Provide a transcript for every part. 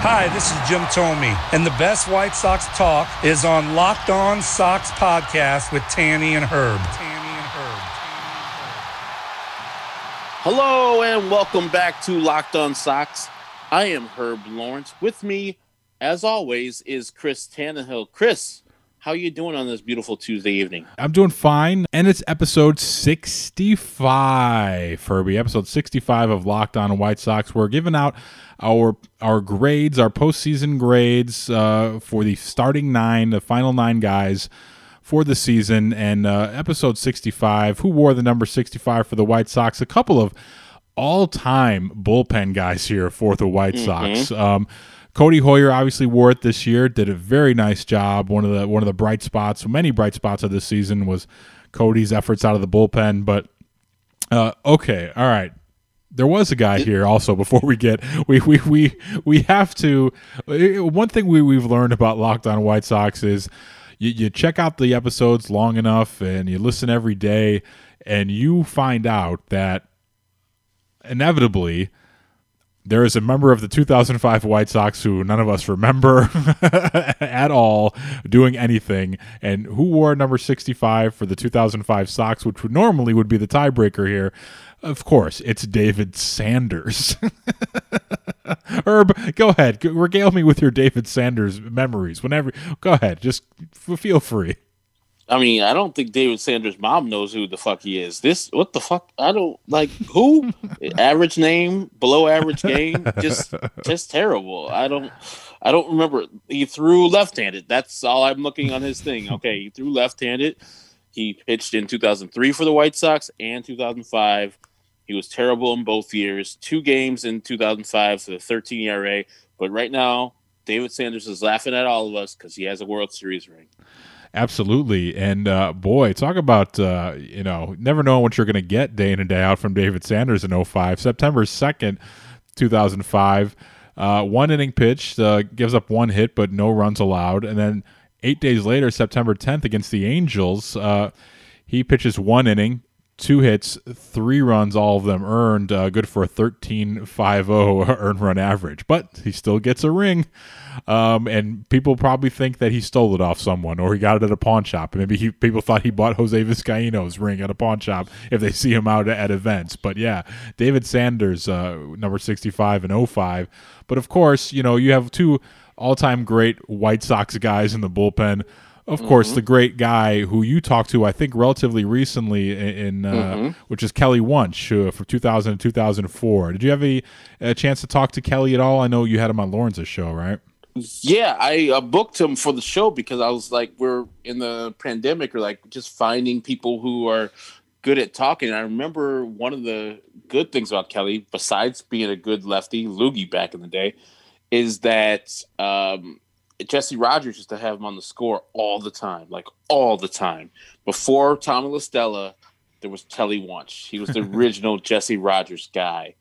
Hi, this is Jim Thome, and the best White Sox talk is on Locked On Sox podcast with Tanny and Herb. Tanny and Herb. Hello and welcome back to Locked On Sox. I am Herb Lawrence. With me, as always, is Chris Tannehill. Chris, how are you doing on this beautiful Tuesday evening? I'm doing fine, and it's episode 65, Furby. Episode 65 of Locked On White Sox. We're giving out our our grades, our postseason grades uh, for the starting nine, the final nine guys for the season. And uh, episode 65, who wore the number 65 for the White Sox? A couple of all-time bullpen guys here for the White Sox. Um, Codi Heuer obviously wore it this year. Did a very nice job. One of the one of the bright spots, many bright spots of this season was Codi's efforts out of the bullpen. But uh, okay, all right. There was a guy here also. Before we get we we we we have to. Eh, one thing we we've learned about Locked On White Sox is you, you check out the episodes long enough and you listen every day, and you find out that inevitably there is a member of the 2005 White Sox who none of us remember at all doing anything, and who wore number 65 for the 2005 Sox, which would normally would be the tiebreaker here. Of course, it's David Sanders. Herb, go ahead, regale me with your David Sanders memories. Whenever, go ahead, just feel free. I mean, I don't think David Sanders' mom knows who the fuck he is. This, what the fuck? I don't like who. average name, below average game, just, just terrible. I don't, I don't remember. He threw left-handed. That's all I'm looking on his thing. Okay, he threw left-handed. He pitched in 2003 for the White Sox and 2005. He was terrible in both years. Two games in 2005 for the 13 ERA. But right now, David Sanders is laughing at all of us because he has a World Series ring. Absolutely. And uh, boy, talk about, uh, you know, never knowing what you're going to get day in and day out from David Sanders in 05. September 2nd, 2005. Uh, one inning pitch, uh, gives up one hit, but no runs allowed. And then eight days later, September 10th, against the Angels, uh, he pitches one inning, two hits, three runs, all of them earned, uh, good for a 13.50 earned run average. But he still gets a ring. Um, and people probably think that he stole it off someone or he got it at a pawn shop. Maybe he, people thought he bought Jose Vizcaino's ring at a pawn shop if they see him out at events. But yeah, David Sanders, uh, number 65 and 05. But of course, you know, you have two all time great White Sox guys in the bullpen. Of course, the great guy who you talked to, I think, relatively recently, in, in uh, which is Kelly Wunsch uh, from 2000 to 2004. Did you have a, a chance to talk to Kelly at all? I know you had him on Lawrence's show, right? Yeah, I uh, booked him for the show because I was like, we're in the pandemic, or like just finding people who are good at talking. I remember one of the good things about Kelly, besides being a good lefty, loogie back in the day, is that um, Jesse Rogers used to have him on the score all the time, like all the time. Before Tommy LaStella, there was Telly Wunsch. He was the original Jesse Rogers guy,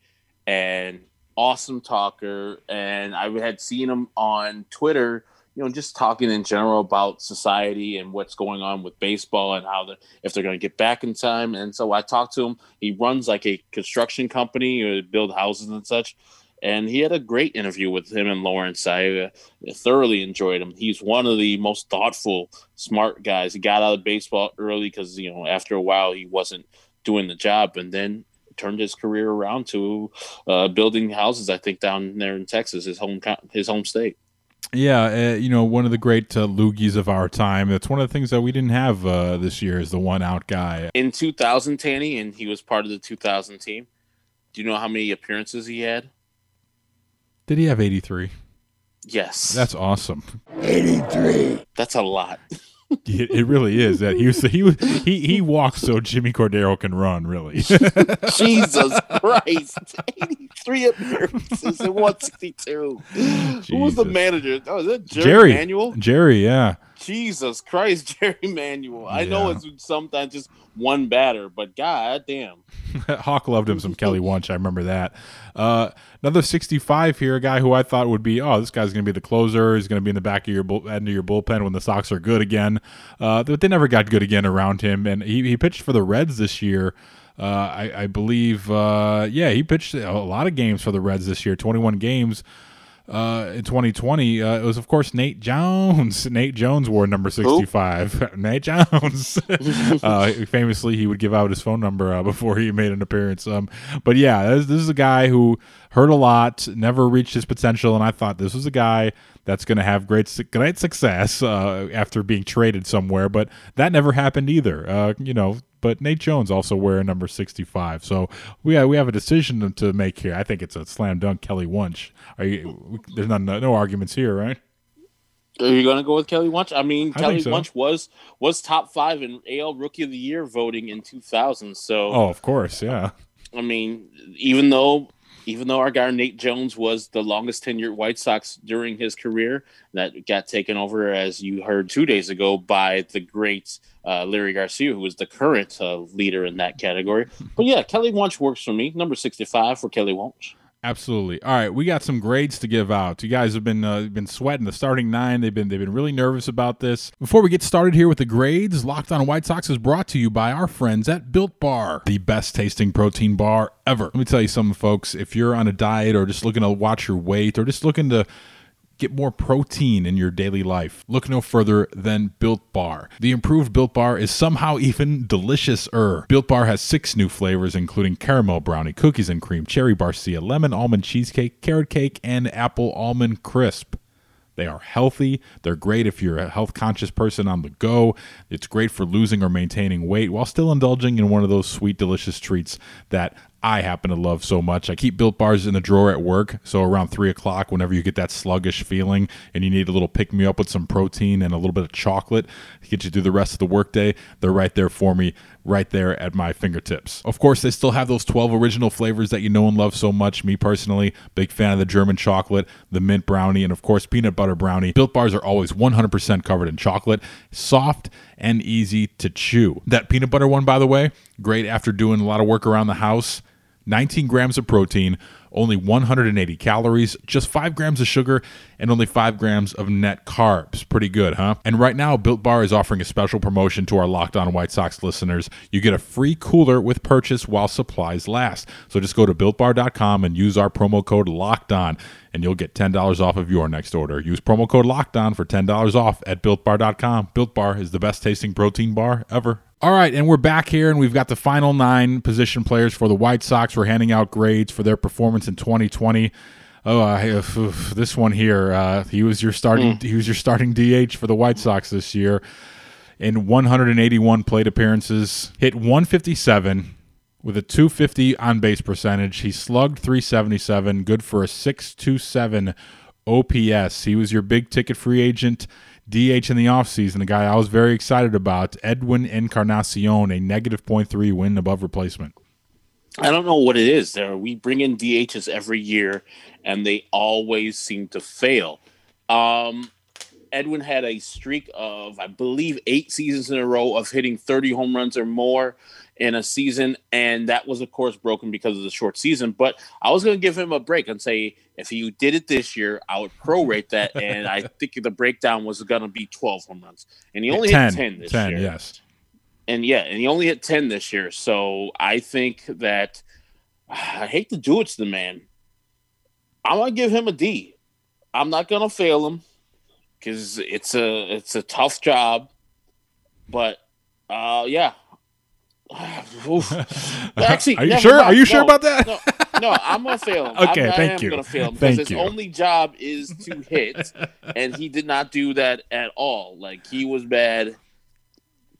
and awesome talker. And I had seen him on Twitter, you know, just talking in general about society and what's going on with baseball and how the if they're going to get back in time. And so I talked to him. He runs like a construction company, or build houses and such and he had a great interview with him and Lawrence. I uh, thoroughly enjoyed him. He's one of the most thoughtful, smart guys. He got out of baseball early because you know after a while he wasn't doing the job, and then turned his career around to uh, building houses. I think down there in Texas, his home his home state. Yeah, uh, you know, one of the great uh, loogies of our time. That's one of the things that we didn't have uh, this year is the one out guy. In 2000, Tanny, and he was part of the 2000 team. Do you know how many appearances he had? Did he have 83? Yes, That's awesome. 83. That's a lot. It, it really is that he was he was he he walks so Jimmy Cordero can run. Really, Jesus Christ. 83 appearances in 162. Who was the manager? Oh, is that Jerry, Jerry Manuel? Jerry, yeah. Jesus Christ, Jerry Manuel. I know it's sometimes just one batter, but god damn. Hawk loved him some Kelly Wunsch. I remember that. Uh, another 65 here, a guy who I thought would be, oh, this guy's going to be the closer. He's going to be in the back of your bull, end of your bullpen when the Sox are good again. Uh, but they never got good again around him, and he, he pitched for the Reds this year. Uh, I, I believe, uh, yeah, he pitched a lot of games for the Reds this year, 21 games. Uh, in 2020, uh, it was of course Nate Jones. Nate Jones wore number 65. Nate Jones. uh, famously, he would give out his phone number uh, before he made an appearance. Um, but yeah, this, this is a guy who hurt a lot, never reached his potential, and I thought this was a guy that's going to have great great success uh, after being traded somewhere. But that never happened either. Uh, you know. But Nate Jones also wearing number 65. So we have, we have a decision to make here. I think it's a slam dunk Kelly Wunsch. Are you there's none, no arguments here, right? Are you gonna go with Kelly Wunsch? I mean, I Kelly so. Wunsch was was top five in AL Rookie of the Year voting in 2000. So Oh, of course, yeah. I mean, even though even though our guy Nate Jones was the longest tenured White Sox during his career, that got taken over, as you heard two days ago, by the great uh, Leury Garcia, who is the current uh, leader in that category. But yeah, Kelly Wunsch works for me. Number 65 for Kelly Wunsch. Absolutely. All right, we got some grades to give out. You guys have been uh, been sweating the starting nine. They've been they've been really nervous about this. Before we get started here with the grades, Locked On White Sox is brought to you by our friends at Built Bar, the best tasting protein bar ever. Let me tell you something, folks. If you're on a diet or just looking to watch your weight or just looking to Get more protein in your daily life. Look no further than Built Bar. The improved Built Bar is somehow even delicious-er. Built Bar has six new flavors, including caramel brownie, cookies and cream, cherry barcia, lemon almond cheesecake, carrot cake, and apple almond crisp. They are healthy. They're great if you're a health conscious person on the go. It's great for losing or maintaining weight while still indulging in one of those sweet, delicious treats that I happen to love so much. I keep built bars in the drawer at work. So around three o'clock, whenever you get that sluggish feeling and you need a little pick me up with some protein and a little bit of chocolate to get you through the rest of the workday, they're right there for me, right there at my fingertips. Of course, they still have those 12 original flavors that you know and love so much. Me personally, big fan of the German chocolate, the mint brownie, and of course, peanut butter brownie. Built bars are always 100% covered in chocolate, soft and easy to chew. That peanut butter one, by the way, great after doing a lot of work around the house. 19 grams of protein, only 180 calories, just 5 grams of sugar, and only 5 grams of net carbs. Pretty good, huh? And right now, Built Bar is offering a special promotion to our Locked On White Sox listeners. You get a free cooler with purchase while supplies last. So just go to BuiltBar.com and use our promo code Locked On, and you'll get $10 off of your next order. Use promo code Locked On for $10 off at BuiltBar.com. Built Bar is the best tasting protein bar ever. All right, and we're back here, and we've got the final nine position players for the White Sox. We're handing out grades for their performance in 2020. Oh, uh, this one here. Uh, he was your starting. He was your starting DH for the White Sox this year. In 181 plate appearances, hit 157 with a 250 on base percentage. He slugged 377, good for a 627 OPS. He was your big ticket free agent DH in the offseason, the guy I was very excited about, Edwin Encarnacion, a negative 0.3 win above replacement. I don't know what it is. There, we bring in DHs every year, and they always seem to fail. Um, Edwin had a streak of, I believe, eight seasons in a row of hitting 30 home runs or more in a season, and that was, of course, broken because of the short season. But I was going to give him a break and say if he did it this year, I would prorate that, and I think the breakdown was going to be 12 home runs, and he only 10, hit 10 this 10, year yes. and yeah, and he only hit 10 this year. So I think that I hate to do it to the man. I'm gonna give him a D. I'm not gonna fail him because it's a it's a tough job. But uh yeah. Oof. Actually, Are you sure? mind. Are you sure about that? No, no, I'm gonna fail him. Okay, I'm, I thank am you. gonna fail him because his you. only job is to hit, and he did not do that at all. Like he was bad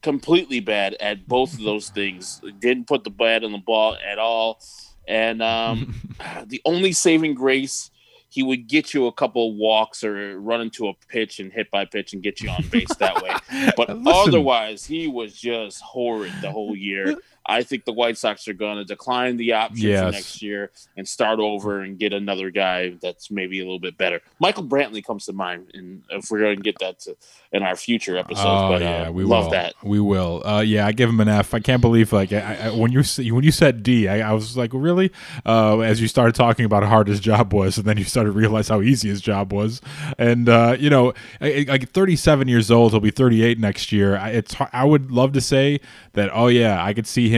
completely bad at both of those things. Didn't put the bat on the ball at all. And um, the only saving grace he would get you a couple walks or run into a pitch and hit by pitch and get you on base that way. But Listen. otherwise, he was just horrid the whole year. I think the White Sox are going to decline the option Yes. next year and start over and get another guy that's maybe a little bit better. Michael Brantley comes to mind, and if we're going to get that to, in our future episodes, Oh but yeah, uh, we love will. that. We will. Uh, yeah, I give him an F. I can't believe like I, I, when you when you said D, I, I was like, really? Uh, as you started talking about how hard his job was, and then you started to realize how easy his job was. And uh, you know, like 37 years old, he'll be 38 next year. I, it's I would love to say that. Oh yeah, I could see him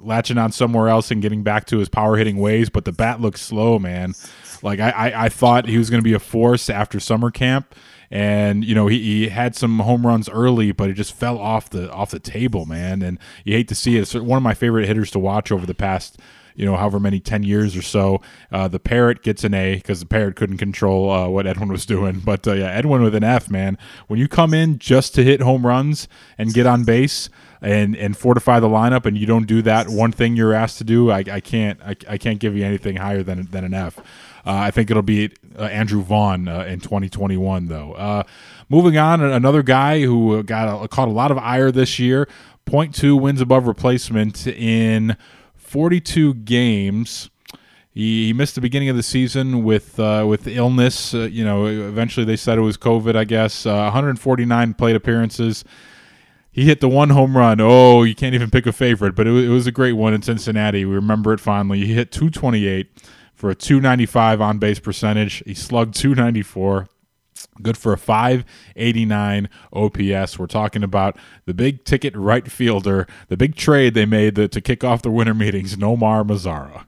latching on somewhere else and getting back to his power hitting ways, but the bat looks slow, man. Like I, I, I thought he was going to be a force after summer camp, and you know he, he had some home runs early, but it just fell off the off the table, man. And you hate to see it. It's one of my favorite hitters to watch over the past you know, however many 10 years or so. Uh, the Parrot gets an A because the Parrot couldn't control uh, what Edwin was doing. But uh, yeah, Edwin with an F, man. When you come in just to hit home runs and get on base and, and fortify the lineup and you don't do that one thing you're asked to do, I, I can't I, I can't give you anything higher than, than an F. Uh, I think it'll be uh, Andrew Vaughn uh, in 2021, though. Uh, moving on, another guy who got a, caught a lot of ire this year, 0.2 wins above replacement in 42 games. He, he missed the beginning of the season with uh, with illness. Uh, you know, eventually they said it was COVID. I guess uh, 149 plate appearances. He hit the one home run. Oh, you can't even pick a favorite, but it, it was a great one in Cincinnati. We remember it fondly. He hit 228 for a 295 on base percentage. He slugged 294 good for a 589 OPS. We're talking about the big ticket right fielder, the big trade they made to, to kick off the winter meetings, Nomar Mazara.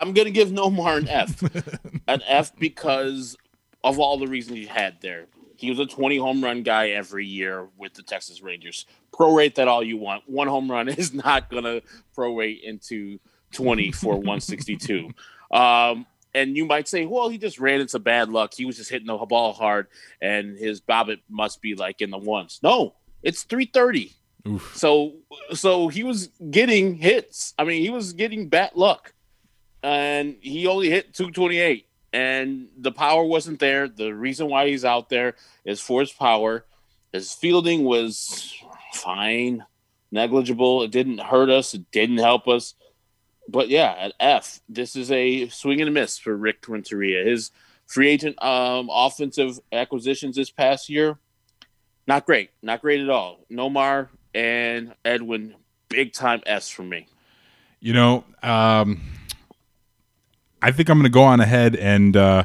I'm going to give Nomar an F. an F because of all the reasons he had there. He was a 20 home run guy every year with the Texas Rangers. Prorate that all you want. One home run is not going to prorate into 20 for 162. Um, and you might say, well, he just ran into bad luck. He was just hitting the ball hard, and his BABIP must be like in the ones. No, it's 330. Oof. So, so he was getting hits. I mean, he was getting bad luck, and he only hit 228. And the power wasn't there. The reason why he's out there is for his power. His fielding was fine, negligible. It didn't hurt us. It didn't help us but yeah, at F, this is a swing and a miss for Rick Renteria. His free agent um, offensive acquisitions this past year, not great, not great at all. Nomar and Edwin, big time S for me. You know, um, I think I'm going to go on ahead and uh,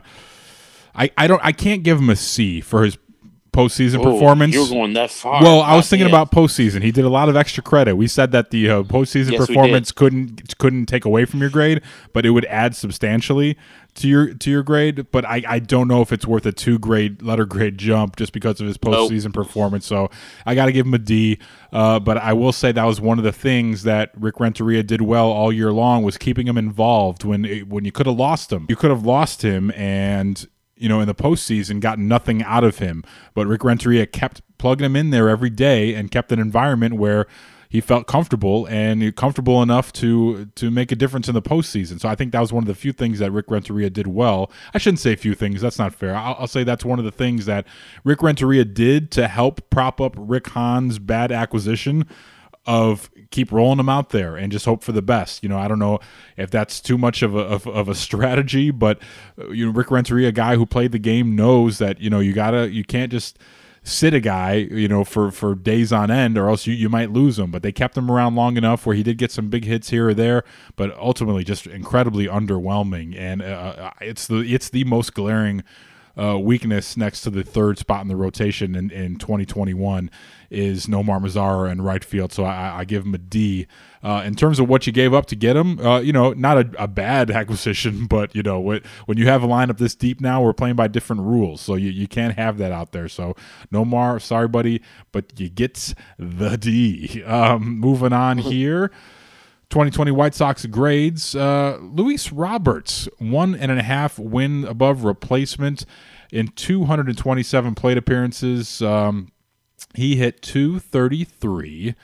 I, I don't I can't give him a C for his postseason Oh, performance. You're going that far. Well, I was thinking damn. about postseason. He did a lot of extra credit. We said that the uh, postseason Yes, performance couldn't couldn't take away from your grade, but it would add substantially to your to your grade. But I, I don't know if it's worth a two grade letter grade jump just because of his Nope. postseason performance. So I got to give him a D. Uh, but I will say that was one of the things that Rick Renteria did well all year long was keeping him involved when it, when you could have lost him. You could have lost him and you know, in the postseason, got nothing out of him. But Rick Renteria kept plugging him in there every day and kept an environment where he felt comfortable and comfortable enough to to make a difference in the postseason. So I think that was one of the few things that Rick Renteria did well. I shouldn't say few things; that's not fair. I'll, I'll say that's one of the things that Rick Renteria did to help prop up Rick Hahn's bad acquisition of keep rolling them out there and just hope for the best. You know, I don't know if that's too much of a of, of a strategy, but uh, you know, Rick Renteria, a guy who played the game, knows that you know you gotta you can't just sit a guy you know for for days on end or else you, you might lose him. But they kept him around long enough where he did get some big hits here or there but ultimately just incredibly underwhelming. And uh, it's the it's the most glaring uh, weakness next to the third spot in the rotation in, in 2021 is Nomar Mazara in right field. So I, I give him a D. Uh, in terms of what you gave up to get him, uh, you know, not a, a bad acquisition, but you know, when, when you have a lineup this deep now, we're playing by different rules, so you, you can't have that out there. So Nomar, sorry, buddy, but you get the D. Um, moving on here. 2020 White Sox grades. Uh, Luis Roberts, one and a half win above replacement in 227 plate appearances. Um, he hit 233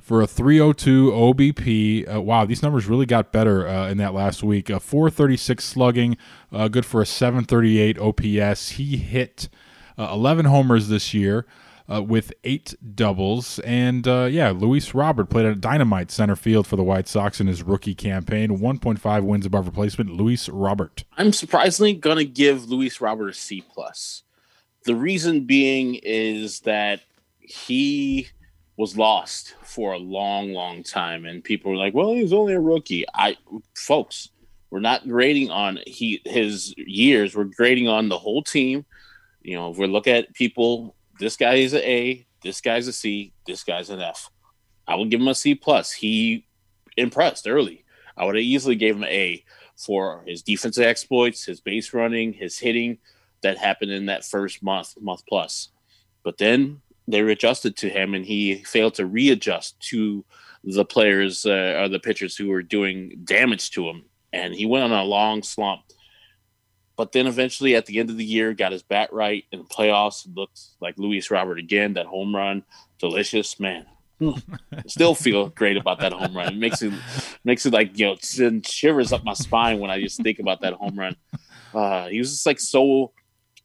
for a 302 OBP. Uh, wow, these numbers really got better uh, in that last week. A 436 slugging, uh, good for a 738 OPS. He hit uh, 11 homers this year. Uh, with eight doubles. And uh, yeah, Luis Robert played a dynamite center field for the White Sox in his rookie campaign. 1.5 wins above replacement. Luis Robert. I'm surprisingly gonna give Luis Robert a C plus. The reason being is that he was lost for a long, long time, and people were like, "Well, he's only a rookie." I, folks, we're not grading on he his years. We're grading on the whole team. You know, if we look at people, this guy is an A, this guy's a C, this guy's an F. I would give him a C plus. He impressed early. I would have easily gave him an A for his defensive exploits, his base running, his hitting that happened in that first month, month plus. But then they adjusted to him, and he failed to readjust to the players uh, or the pitchers who were doing damage to him, and he went on a long slump. But then eventually, at the end of the year, got his bat right in the playoffs. Looked like Luis Robert again. That home run, delicious, man. Still feel great about that home run. It makes it makes it like you know send shivers up my spine when I just think about that home run. Uh, he was just like so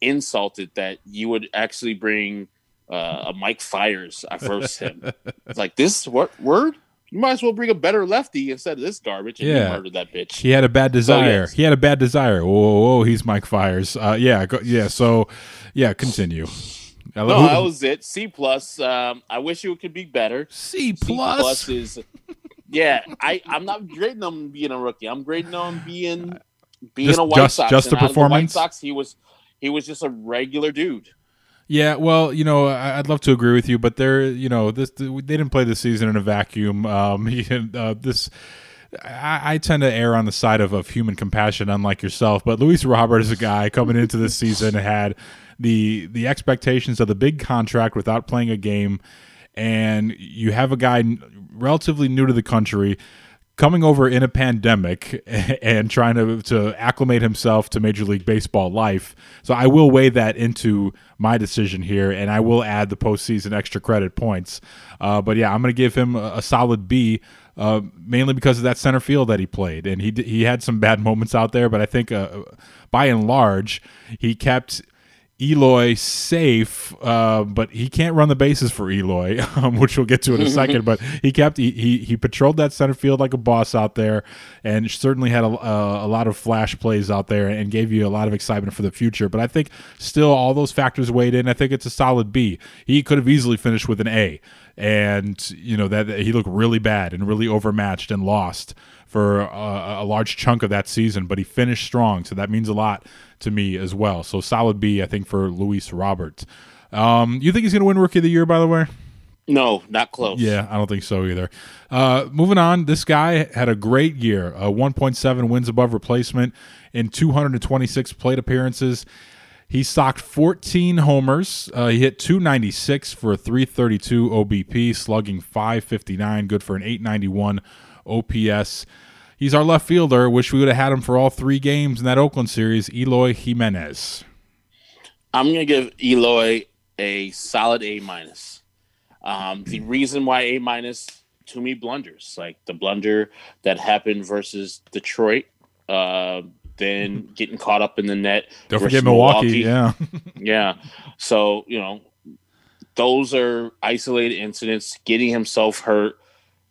insulted that you would actually bring uh, a Mike Fiers versus him. It's like this what word? You might as well bring a better lefty instead of this garbage and Yeah. you murder that bitch. He had a bad desire. yes. He had a bad desire. Whoa, whoa, whoa he's Mike Fiers. Uh, yeah, go, yeah. So, yeah, continue. Uh, No, that was it. C plus. Um, I wish it could be better. C C plus. plus is yeah. I I'm not grading him being a rookie. I'm grading him being being Just- a White just- Sox. just the out of White performance? Sox. He was he was just a regular dude. Yeah, well, you know, I'd love to agree with you, but they're, you know, this they didn't play the season in a vacuum. Um, uh, this. I, I tend to err on the side of, of human compassion, unlike yourself. But Luis Robert is a guy coming into this season had the the expectations of the big contract without playing a game, and you have a guy relatively new to the country coming over in a pandemic and trying to to acclimate himself to Major League Baseball life. So I will weigh that into my decision here, and I will add the postseason extra credit points. Uh, but yeah, I'm going to give him a, a solid B. Uh, mainly because of that center field that he played, and he he had some bad moments out there, but I think uh, by and large he kept Eloy safe, uh, but he can't run the bases for Eloy, um, which we'll get to in a second. But he kept he, he he patrolled that center field like a boss out there, and certainly had a, a, a lot of flash plays out there, and gave you a lot of excitement for the future. But I think still all those factors weighed in. I think it's a solid B. He could have easily finished with an A, and you know that he looked really bad and really overmatched and lost for a, a large chunk of that season, but he finished strong, so that means a lot to me as well. So solid B, I think, for Luis Roberts. Um, you think he's going to win Rookie of the Year, by the way? No, not close. Yeah, I don't think so either. Uh, moving on, this guy had a great year. Uh, 1.7 wins above replacement in 226 plate appearances. He socked 14 homers. Uh, he hit 296 for a 332 OBP, slugging 559, good for an 891 OPS. He's our left fielder. Wish we would have had him for all three games in that Oakland series. Eloy Jimenez. I'm gonna give Eloy a solid A minus. Um, the reason why A minus to me blunders like the blunder that happened versus Detroit, uh, then getting caught up in the net. Don't versus forget Milwaukee. Yeah. yeah. So, you know, those are isolated incidents, getting himself hurt,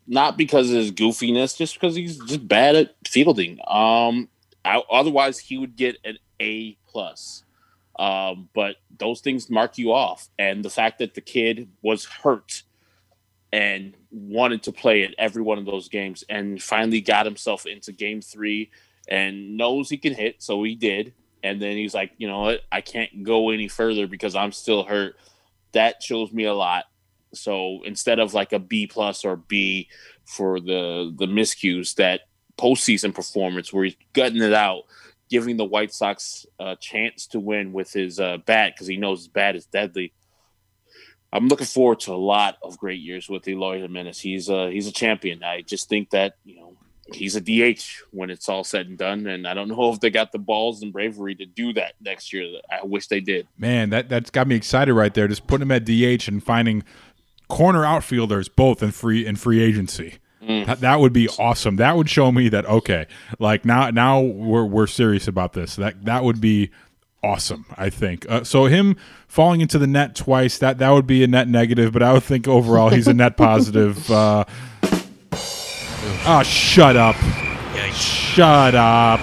not because of his goofiness, just because he's just bad at fielding. Um, I, otherwise, he would get an A plus. Um, but those things mark you off, and the fact that the kid was hurt and wanted to play at every one of those games, and finally got himself into Game Three, and knows he can hit, so he did. And then he's like, you know what, I can't go any further because I'm still hurt. That shows me a lot. So instead of like a B plus or B for the the miscues, that postseason performance where he's gutting it out, giving the White Sox a chance to win with his uh, bat because he knows his bat is deadly. I'm looking forward to a lot of great years with Eloy Jimenez. He's uh, he's a champion. I just think that you know he's a DH when it's all said and done, and I don't know if they got the balls and bravery to do that next year. I wish they did. Man, that that's got me excited right there. Just putting him at DH and finding corner outfielders both in free in free agency. Mm. That, that would be awesome. That would show me that okay, like now now we're we're serious about this. That that would be awesome. I think uh, so. Him falling into the net twice that that would be a net negative, but I would think overall he's a net positive. Uh, oh, shut up! Shut up!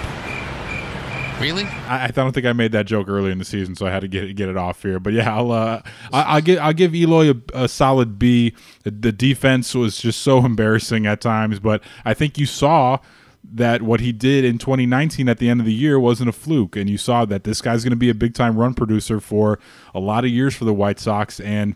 Really? I, I don't think I made that joke early in the season, so I had to get get it off here. But yeah, I'll uh, I, I'll give I'll give Eloy a, a solid B. The, the defense was just so embarrassing at times, but I think you saw that what he did in 2019 at the end of the year wasn't a fluke, and you saw that this guy's going to be a big time run producer for a lot of years for the White Sox, and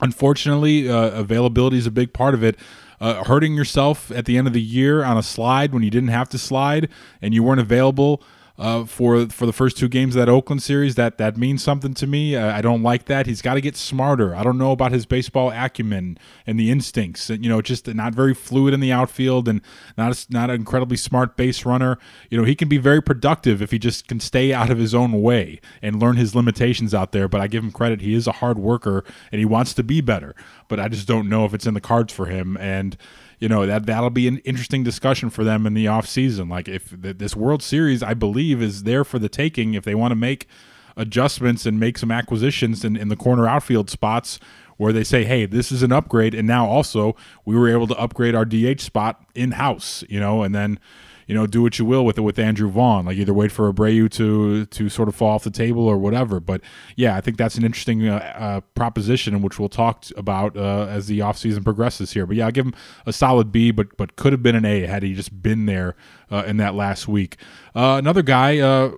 unfortunately, uh, availability is a big part of it. Uh, hurting yourself at the end of the year on a slide when you didn't have to slide and you weren't available uh, for for the first two games of that Oakland series. That that means something to me. Uh, I don't like that. He's got to get smarter. I don't know about his baseball acumen and the instincts. You know, just not very fluid in the outfield and not a, not an incredibly smart base runner. You know, he can be very productive if he just can stay out of his own way and learn his limitations out there. But I give him credit. He is a hard worker and he wants to be better. But I just don't know if it's in the cards for him. And you know that that'll be an interesting discussion for them in the offseason. like if this world series i believe is there for the taking if they want to make adjustments and make some acquisitions in, in the corner outfield spots where they say hey this is an upgrade and now also we were able to upgrade our dh spot in house you know and then you know, do what you will with it with Andrew Vaughn. Like either wait for Abreu to to sort of fall off the table or whatever. But yeah, I think that's an interesting uh, uh, proposition, which we'll talk about uh, as the offseason progresses here. But yeah, I'll give him a solid B, but but could have been an A had he just been there uh, in that last week. Uh, another guy uh,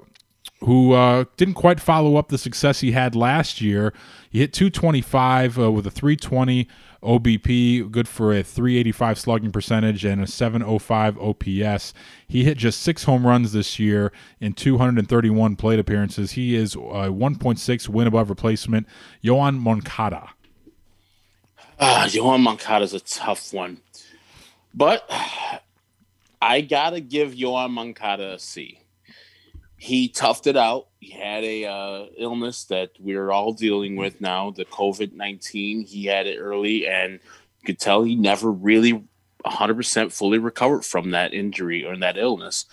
who uh, didn't quite follow up the success he had last year. He hit 225 uh, with a 320 OBP, good for a 385 slugging percentage and a 705 OPS. He hit just six home runs this year in 231 plate appearances. He is a 1.6 win above replacement. Yoan Moncada. Ah, Yoan Moncada is a tough one, but I gotta give Yoan Moncada a C. He toughed it out. He had a uh, illness that we're all dealing with now, the COVID nineteen. He had it early, and you could tell he never really 100% fully recovered from that injury or that illness.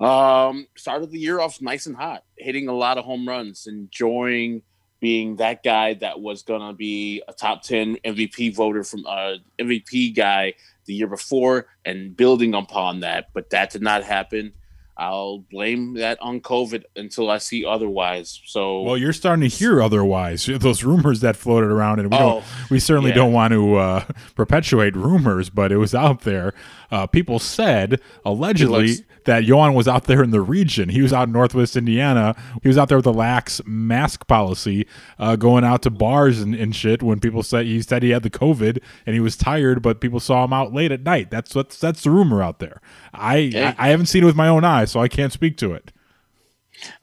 Um, started the year off nice and hot, hitting a lot of home runs, enjoying being that guy that was going to be a top 10 MVP voter from uh, MVP guy the year before and building upon that. But that did not happen. I'll blame that on COVID until I see otherwise. So, well, you're starting to hear otherwise. Those rumors that floated around, and we Oh, don't, we certainly yeah. don't want to uh, perpetuate rumors, but it was out there. Uh, people said allegedly looks- that Yoan was out there in the region. He was out in Northwest Indiana. He was out there with a lax mask policy, uh, going out to bars and, and shit. When people said he said he had the COVID and he was tired, but people saw him out late at night. That's what that's the rumor out there. I, I I haven't seen it with my own eyes, so I can't speak to it.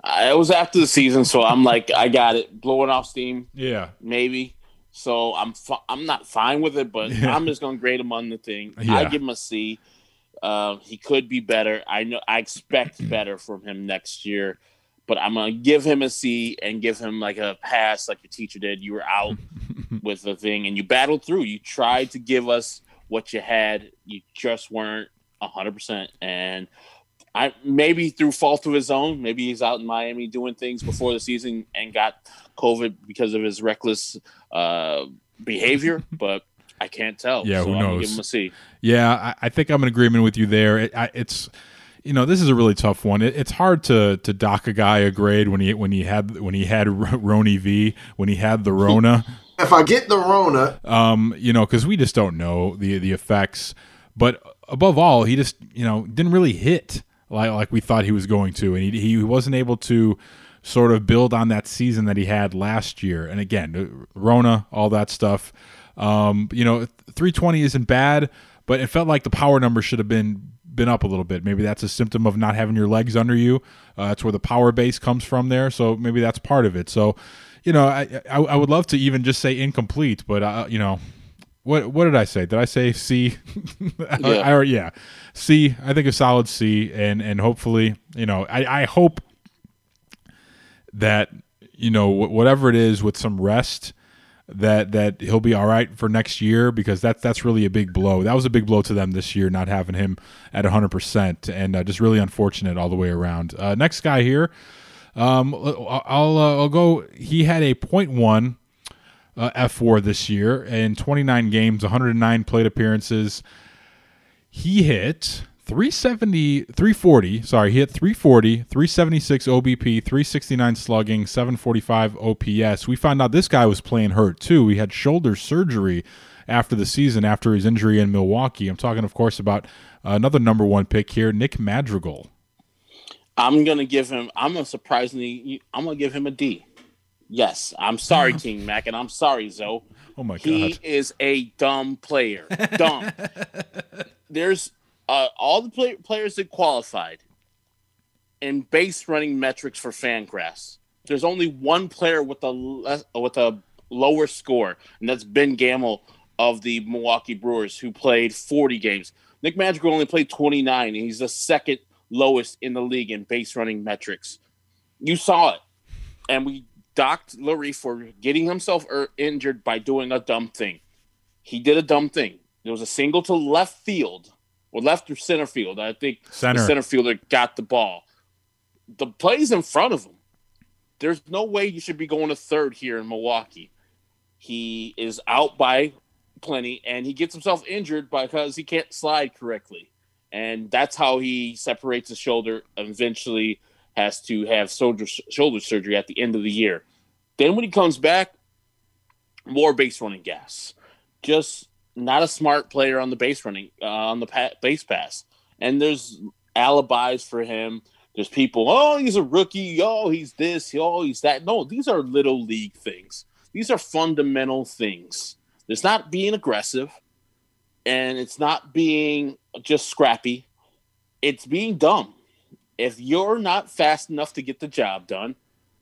I, it was after the season, so I'm like, I got it, blowing off steam, Yeah. maybe. So I'm fi- I'm not fine with it, but Yeah. I'm just gonna grade him on the thing. Yeah. I give him a C. Uh, he could be better. I know. I expect better from him next year, but I'm gonna give him a C and give him like a pass, like your teacher did. You were out with the thing, and you battled through. You tried to give us what you had. You just weren't hundred percent, and I maybe through fault of his own. Maybe he's out in Miami doing things before the season and got COVID because of his reckless uh, behavior, but I can't tell. Yeah, so who I'm knows? Give him a C. Yeah, I, I think I'm in agreement with you there. It, I, it's you know this is a really tough one. It, it's hard to to dock a guy a grade when he when he had when he had R- Roni V when he had the Rona. If I get the Rona, um, you know, because we just don't know the the effects. But above all, he just you know didn't really hit like like we thought he was going to, and he he wasn't able to sort of build on that season that he had last year. And again, Rona, all that stuff. Um, you know, 320 isn't bad, but it felt like the power number should have been been up a little bit. Maybe that's a symptom of not having your legs under you. Uh, that's where the power base comes from there. So maybe that's part of it. So, you know, I I, I would love to even just say incomplete, but uh, you know, what what did I say? Did I say C? I- Yeah. I, yeah, C. I think a solid C, and and hopefully, you know, I I hope that you know whatever it is with some rest. That that he'll be all right for next year because that's that's really a big blow. That was a big blow to them this year, not having him at 100, percent and uh, just really unfortunate all the way around. Uh, next guy here, um, I'll uh, I'll go. He had a .1 uh, F4 this year in 29 games, 109 plate appearances. He hit 370 340 sorry he hit 340 376 obp 369 slugging 745 ops we found out this guy was playing hurt too he had shoulder surgery after the season after his injury in milwaukee i'm talking of course about another number one pick here nick madrigal I'm gonna give him. I'm gonna surprisingly. I'm gonna give him a D. Yes, I'm sorry, Team Mac, and I'm sorry, Zoe. oh my God. He is a dumb player. Dumb. There's uh, all the play- players that qualified in base running metrics for Fangraphs. There's only one player with a less, with a lower score, and that's Ben Gamel of the Milwaukee Brewers, who played 40 games. Nick Madrigal only played 29, and he's the second lowest in the league in base running metrics. You saw it, and we docked Lurie for getting himself er- injured by doing a dumb thing. He did a dumb thing. There was a single to left field, or left or center field. I think Center. the center fielder got the ball. The play's in front of him. There's no way you should be going to third here in Milwaukee. He is out by plenty, and he gets himself injured because he can't slide correctly and that's how he separates his shoulder. And eventually, has to have shoulder shoulder surgery at the end of the year. Then when he comes back, more base running gas. Just not a smart player on the base running uh, on the pa- base pass. And there's alibis for him. There's people, oh, he's a rookie. Oh, he's this. Oh, he's that. No, these are little league things. These are fundamental things. It's not being aggressive and it's not being just scrappy. It's being dumb. If you're not fast enough to get the job done,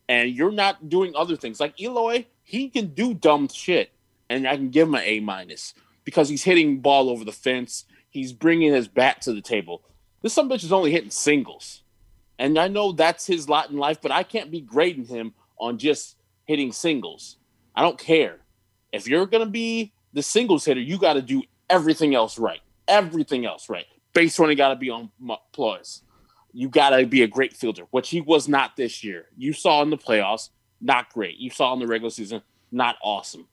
and you're not doing other things like Eloy, he can do dumb shit, and I can give him an A minus because he's hitting ball over the fence. He's bringing his bat to the table. This some bitch is only hitting singles, and I know that's his lot in life, but I can't be grading him on just hitting singles. I don't care. If you're gonna be the singles hitter, you got to do everything else right. Everything else right. Base running got to be on plus. You got to be a great fielder, which he was not this year. You saw in the playoffs, not great. You saw in the regular season, not awesome.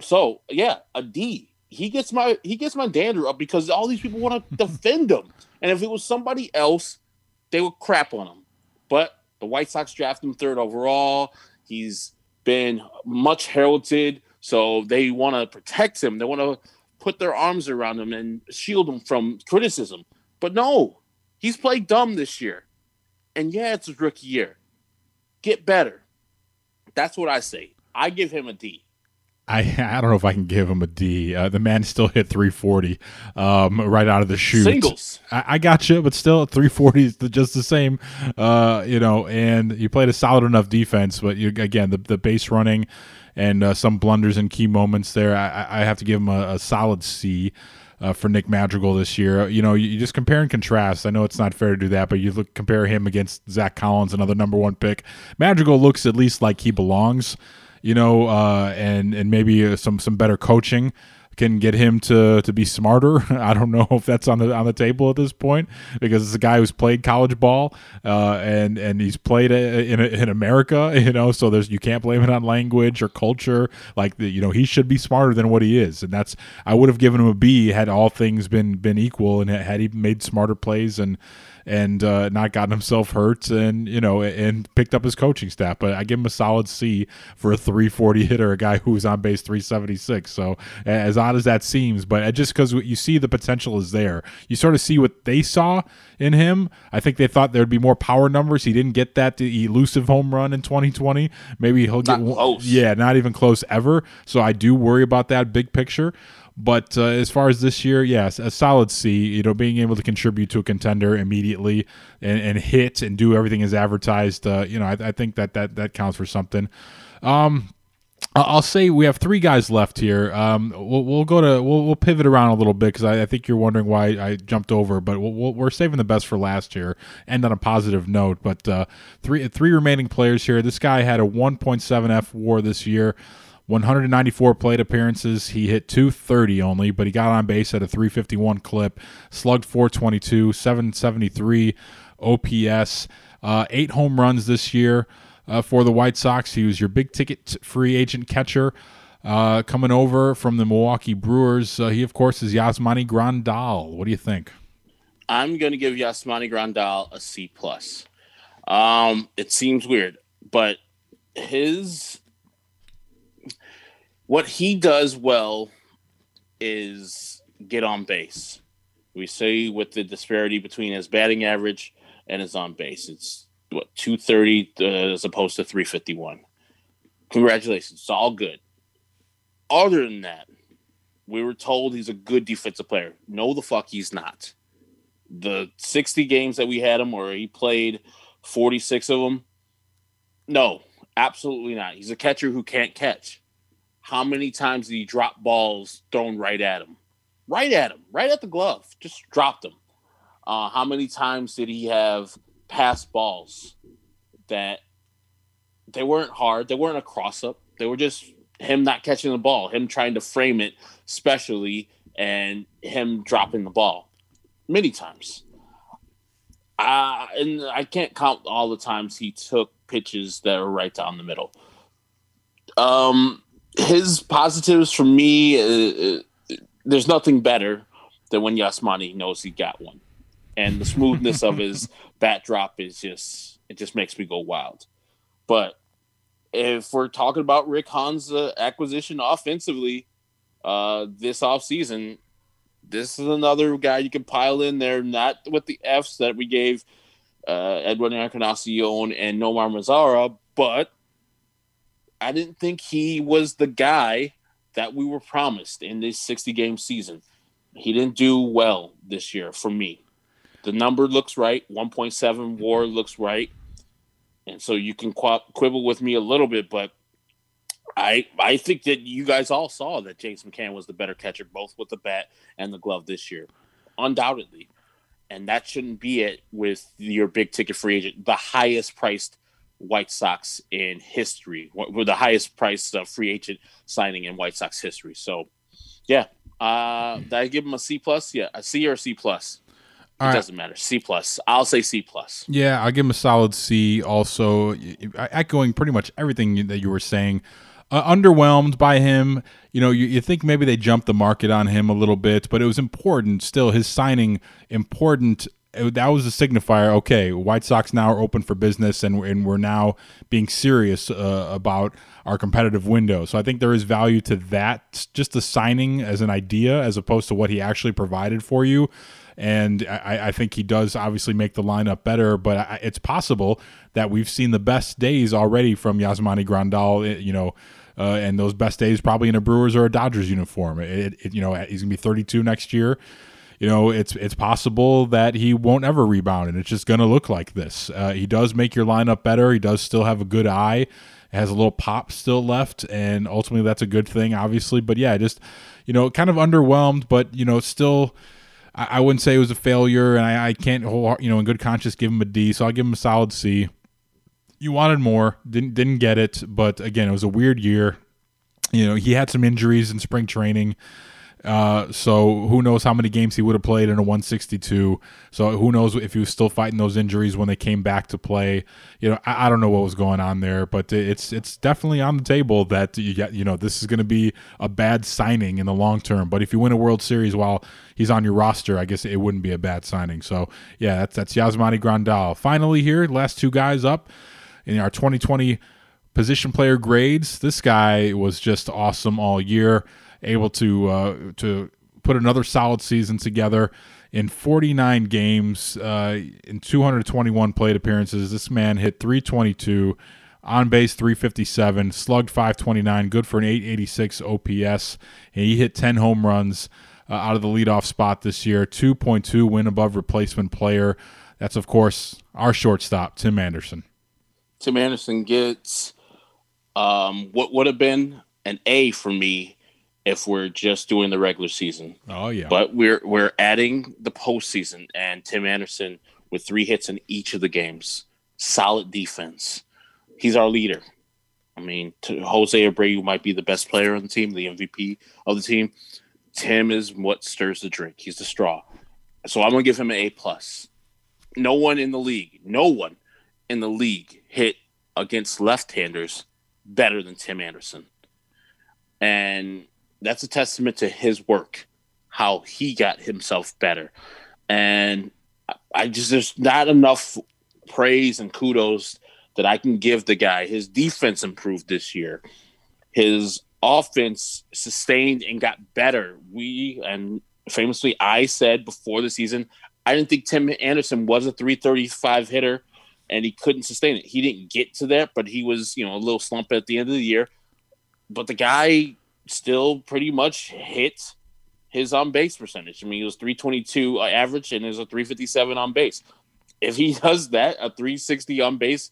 So yeah, a D. He gets my he gets my dander up because all these people want to defend him, and if it was somebody else, they would crap on him. But the White Sox drafted him third overall. He's been much heralded, so they want to protect him. They want to put their arms around him and shield him from criticism. But no, he's played dumb this year. And yeah, it's his rookie year. Get better. That's what I say. I give him a D. I I don't know if I can give him a D. Uh, the man still hit 340 um, right out of the chute. Singles. I, I got you, but still 340 is just the same. Uh, you know, and you played a solid enough defense, but you again the the base running and uh, some blunders in key moments there. I, I- I have to give him a, a solid C. Uh, for Nick Madrigal this year, you know, you, you just compare and contrast. I know it's not fair to do that, but you look compare him against Zack Collins, another number one pick. Madrigal looks at least like he belongs you know, uh, and and maybe uh, some some better coaching can get him to to be smarter. I don't know if that's on the on the table at this point because it's a guy who's played college ball uh, and and he's played uh, in in America, you know. So there's you can't blame it on language or culture. Like the, you know, he should be smarter than what he is, and that's I would have given him a B had all things been been equal and had he made smarter plays and and uh, not gotten himself hurt and you know and picked up his coaching staff. But I give him a solid C for a 340 hitter, a guy who was on base 376. So as odd as that seems, but just because you see the potential is there, you sort of see what they saw in him. I think they thought there'd be more power numbers. He didn't get that elusive home run in 2020. Maybe he'll get Not one- close. Yeah, not even close ever. So I do worry about that big picture. But uh, as far as this year, yes, a solid C. You know, being able to contribute to a contender immediately and, and hit and do everything as advertised. Uh, you know, I, I think that that that counts for something. Um, I'll say we have three guys left here. Um, we'll, we'll go to we'll, we'll pivot around a little bit because I, I think you're wondering why I jumped over, but we'll, we'll, we're saving the best for last year. End on a positive note, but uh, three three remaining players here. This guy had a 1.7 F WAR this year. 194 plate appearances. He hit 230 only, but he got on base at a 351 clip, slugged 422, 773 OPS, uh, eight home runs this year uh, for the White Sox. He was your big ticket free agent catcher. Uh, coming over from the Milwaukee Brewers, uh, he of course is Yasmani Grandal. What do you think? I'm going to give Yasmani Grandal a C plus. Um, it seems weird, but his what he does well is get on base. We see with the disparity between his batting average and his on base, it's what 230 uh, as opposed to 351. Congratulations, it's all good. Other than that, we were told he's a good defensive player. No, the fuck he's not. The 60 games that we had him, where he played 46 of them, no, absolutely not. He's a catcher who can't catch. How many times did he drop balls thrown right at him? Right at him, right at the glove, just dropped them. Uh, how many times did he have pass balls that they weren't hard, they weren't a cross up, they were just him not catching the ball, him trying to frame it specially, and him dropping the ball many times. Uh, and I can't count all the times he took pitches that were right down the middle. Um, his positives for me, uh, uh, there's nothing better than when Yasmani knows he got one, and the smoothness of his bat drop is just it just makes me go wild. But if we're talking about Rick Hahn's uh, acquisition offensively uh, this offseason, this is another guy you can pile in there, not with the Fs that we gave uh, Edwin Encarnacion and Nomar Mazara, but I didn't think he was the guy that we were promised in this 60 game season. He didn't do well this year for me. The number looks right, 1.7 war looks right. And so you can quibble with me a little bit, but I I think that you guys all saw that James McCann was the better catcher, both with the bat and the glove this year, undoubtedly. And that shouldn't be it with your big ticket free agent, the highest priced White Sox in history, with the highest priced uh, free agent signing in White Sox history. So, yeah, uh, did I give him a C plus? Yeah, a C or a C plus. It doesn't matter. C plus. I'll say C plus. Yeah, I'll give him a solid C. Also, echoing pretty much everything that you were saying uh, underwhelmed by him. You know, you, you think maybe they jumped the market on him a little bit, but it was important still. His signing important. That was a signifier. Okay, White Sox now are open for business, and, and we're now being serious uh, about our competitive window. So I think there is value to that, just the signing as an idea, as opposed to what he actually provided for you and I, I, think he does obviously make the lineup better. But it's possible that we've seen the best days already from Yasmani Grandal. Eh, you know, uh, and those best days probably in a Brewers or a Dodgers uniform. It, it, you know, he's gonna be 32 next year. You know, it's it's possible that he won't ever rebound, and it's just gonna look like this. Uh, he does make your lineup better. He does still have a good eye. Has a little pop still left, and ultimately that's a good thing, obviously. But yeah, just you know, kind of underwhelmed, but you know, still. I, wouldn't say it was a failure, and I, I can't, you know, in good conscience give him a D, so I'll give him a solid C you wanted more, didn't didn't get it, but again, it was a weird year. You know, he had some injuries in spring training. Uh, so who knows how many games he would have played in a 162? So who knows if he was still fighting those injuries when they came back to play? You know, I, I don't know what was going on there, but it's it's definitely on the table that you get. You know, this is going to be a bad signing in the long term. But if you win a World Series while he's on your roster, I guess it wouldn't be a bad signing. So yeah, that's that's Yasmani Grandal. Finally, here, last two guys up in our 2020 position player grades. This guy was just awesome all year, able to uh, to put another solid season together in 49 games uh, in 221 plate appearances. This man hit 322 on base 357, slugged 529, good for an 886 OPS. And he hit 10 home runs uh, out of the leadoff spot this year, 2.2 win above replacement player. That's, of course, our shortstop, Tim Anderson. Tim Anderson gets um, what would have been an A for me if we're just doing the regular season. Oh yeah. But we're we're adding the postseason and Tim Anderson with three hits in each of the games. Solid defense. He's our leader. I mean, Jose Abreu might be the best player on the team, the MVP of the team. Tim is what stirs the drink. He's the straw. So I'm gonna give him an A plus. No one in the league, no one in the league hit against left-handers better than Tim Anderson, and that's a testament to his work, how he got himself better, and I just there's not enough praise and kudos that I can give the guy. His defense improved this year. His offense sustained and got better. We and famously I said before the season, I didn't think Tim Anderson was a 335 hitter and he couldn't sustain it. He didn't get to that, but he was, you know, a little slump at the end of the year. But the guy still pretty much hit his on base percentage. I mean, he was 322 average and there's a 357 on base. If he does that, a 360 on base,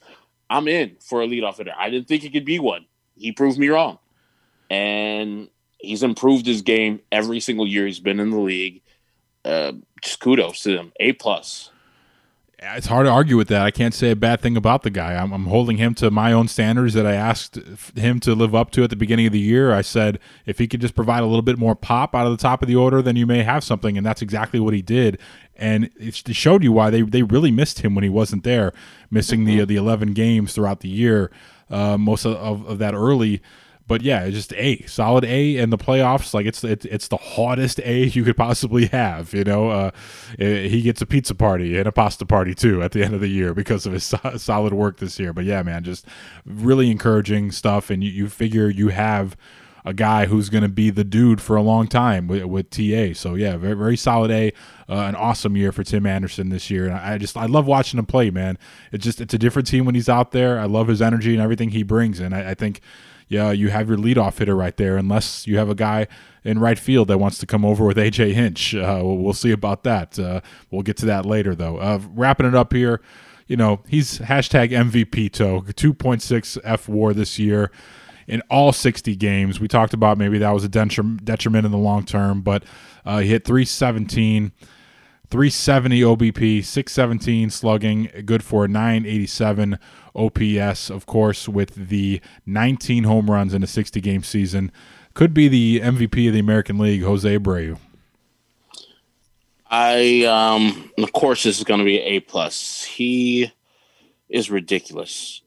I'm in for a leadoff hitter. I didn't think he could be one. He proved me wrong. And he's improved his game every single year he's been in the league. Uh, just kudos to him. A plus it's hard to argue with that. I can't say a bad thing about the guy. I'm, I'm, holding him to my own standards that I asked him to live up to at the beginning of the year. I said if he could just provide a little bit more pop out of the top of the order, then you may have something, and that's exactly what he did. And it showed you why they, they really missed him when he wasn't there, missing the the 11 games throughout the year, uh, most of, of, of that early but yeah, just A, solid A in the playoffs. Like it's it's, it's the hottest A you could possibly have. You know, uh, eh, he gets a pizza party and a pasta party too at the end of the year because of his so- solid work this year. But yeah, man, just really encouraging stuff. And you, you figure you have a guy who's going to be the dude for a long time with, with TA. So yeah, very very solid A, uh, an awesome year for Tim Anderson this year. And I just I love watching him play, man. It's just it's a different team when he's out there. I love his energy and everything he brings, and I, I think yeah, you have your leadoff hitter right there, unless you have a guy in right field that wants to come over with AJ Hinch. Uh, we'll see about that. Uh, we'll get to that later, though. Uh, wrapping it up here, you know, he's hashtag MVP toe, 2.6 F war this year in all 60 games. We talked about maybe that was a detriment in the long term, but uh, he hit 317. 370 OBP, 617 slugging, good for 987 OPS, of course, with the 19 home runs in a 60 game season. Could be the MVP of the American League, Jose Abreu. I, um, of course, this is going to be A plus. He is ridiculous.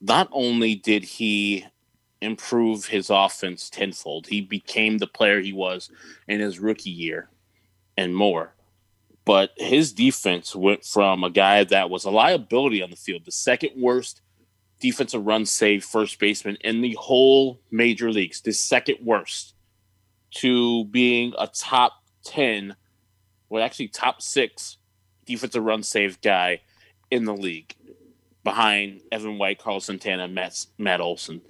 Not only did he improve his offense tenfold, he became the player he was in his rookie year and more but his defense went from a guy that was a liability on the field, the second worst defensive run save first baseman in the whole major leagues, the second worst, to being a top 10, well, actually top six defensive run save guy in the league behind Evan White, Carlos Santana, Matt, Matt Olson,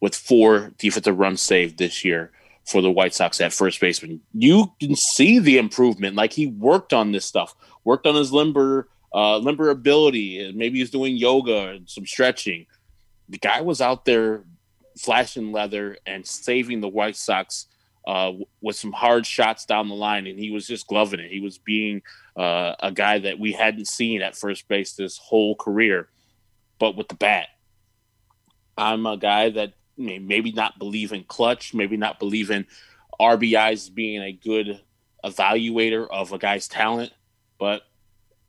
with four defensive runs saved this year for the White Sox at first baseman. You can see the improvement. Like he worked on this stuff, worked on his limber uh, limber ability, and maybe he's doing yoga and some stretching. The guy was out there flashing leather and saving the White Sox uh, with some hard shots down the line, and he was just gloving it. He was being uh, a guy that we hadn't seen at first base this whole career, but with the bat. I'm a guy that maybe not believe in clutch, maybe not believe in RBIs being a good evaluator of a guy's talent, but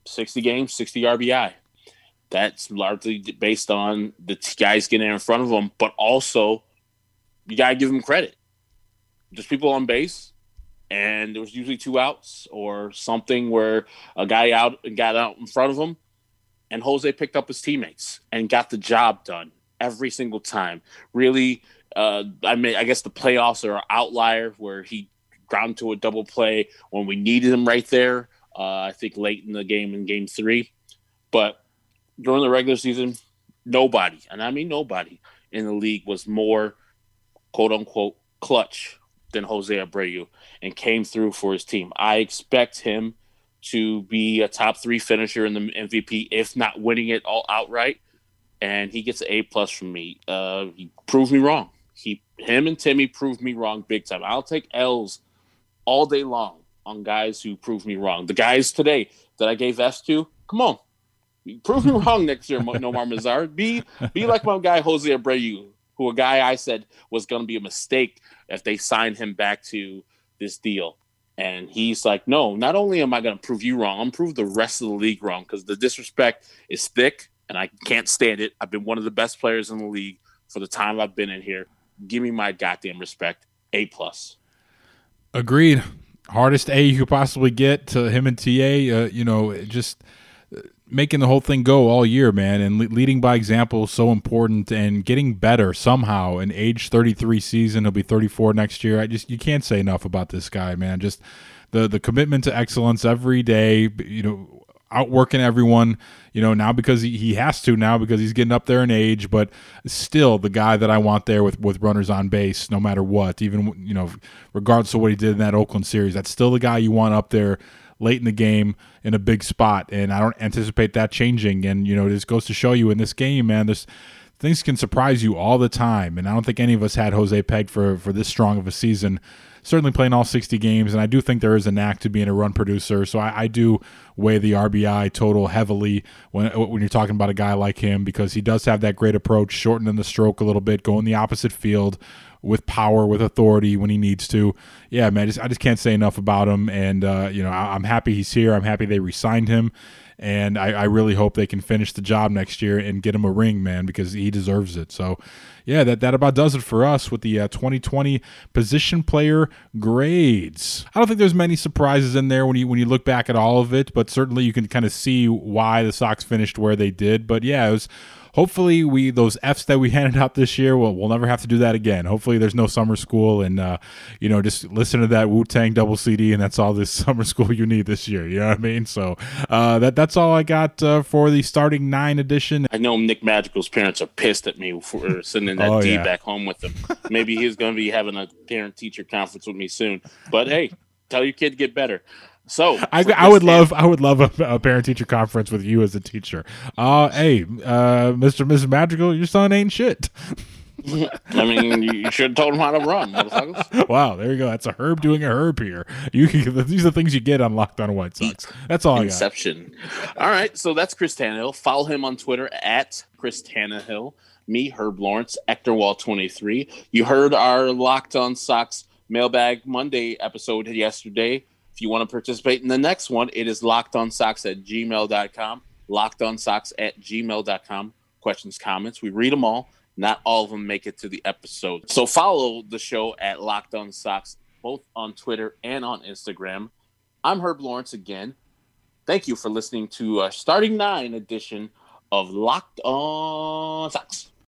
60 games, 60 RBI. That's largely based on the guys getting in front of him, but also you got to give them credit. There's people on base, and there was usually two outs or something where a guy out and got out in front of him, and Jose picked up his teammates and got the job done every single time. Really, uh, I mean, I guess the playoffs are an outlier where he ground to a double play when we needed him right there. Uh, I think late in the game in game three, but during the regular season, nobody, and I mean nobody in the league was more quote unquote clutch than Jose Abreu and came through for his team. I expect him to be a top three finisher in the MVP, if not winning it all outright and he gets an A plus from me. Uh, he proved me wrong. He, him, and Timmy proved me wrong big time. I'll take L's all day long on guys who prove me wrong. The guys today that I gave S to, come on, Prove me wrong next year, Nomar Mazara. Be be like my guy Jose Abreu, who a guy I said was going to be a mistake if they signed him back to this deal. And he's like, no, not only am I going to prove you wrong, I'm prove the rest of the league wrong because the disrespect is thick and I can't stand it. I've been one of the best players in the league for the time I've been in here. Give me my goddamn respect. A plus. Agreed. Hardest A you could possibly get to him and TA. Uh, you know, just making the whole thing go all year, man, and le- leading by example is so important and getting better somehow. An age 33 season, he'll be 34 next year. I just you can't say enough about this guy, man. Just the the commitment to excellence every day, you know, outworking everyone, you know, now because he, he has to now because he's getting up there in age, but still the guy that I want there with with runners on base no matter what, even you know, regardless of what he did in that Oakland series, that's still the guy you want up there late in the game in a big spot, and I don't anticipate that changing. And you know, this goes to show you in this game, man. This things can surprise you all the time, and I don't think any of us had Jose pegged for for this strong of a season. Certainly playing all 60 games, and I do think there is a knack to being a run producer. So I, I do weigh the RBI total heavily when when you're talking about a guy like him because he does have that great approach, shortening the stroke a little bit, going the opposite field with power, with authority when he needs to. Yeah, man, I just, I just can't say enough about him. And, uh, you know, I, am happy he's here. I'm happy they re signed him. And I, I, really hope they can finish the job next year and get him a ring, man, because he deserves it. So, yeah, that, that about does it for us with the uh, 2020 position player grades. I don't think there's many surprises in there when you when you look back at all of it, but certainly you can kind of see why the Sox finished where they did. But yeah, it was hopefully we those Fs that we handed out this year, we'll, we'll never have to do that again. Hopefully there's no summer school and uh, you know just listen to that Wu Tang double CD and that's all this summer school you need this year. You know what I mean? So uh, that that's all I got uh, for the starting nine edition. I know Nick Madrigal's parents are pissed at me for sending that oh, D yeah. back home with him. Maybe he's going to be having a parent teacher conference with me soon. But hey, tell your kid to get better. So I, I would love I would love a, a parent teacher conference with you as a teacher. Uh, hey, uh, Mr. Mrs. Madrigal, your son ain't shit. I mean, you should have told him how to run. Wow, there you go. That's a herb doing a herb here. You can, these are the things you get on Locked On White Sox. That's all Inception. All right, so that's Chris Tannehill. Follow him on Twitter at Chris Tannehill. Me, Herb Lawrence, Ectorwall23. You heard our Locked On Sox mailbag Monday episode yesterday. If you want to participate in the next one, it is lockedonsox at gmail.com. Lockedonsox at gmail.com. Questions, comments. We read them all. Not all of them make it to the episode. So follow the show at Locked On Sox, both on Twitter and on Instagram. I'm Herb Lawrence again. Thank you for listening to a starting nine edition of Locked On Sox.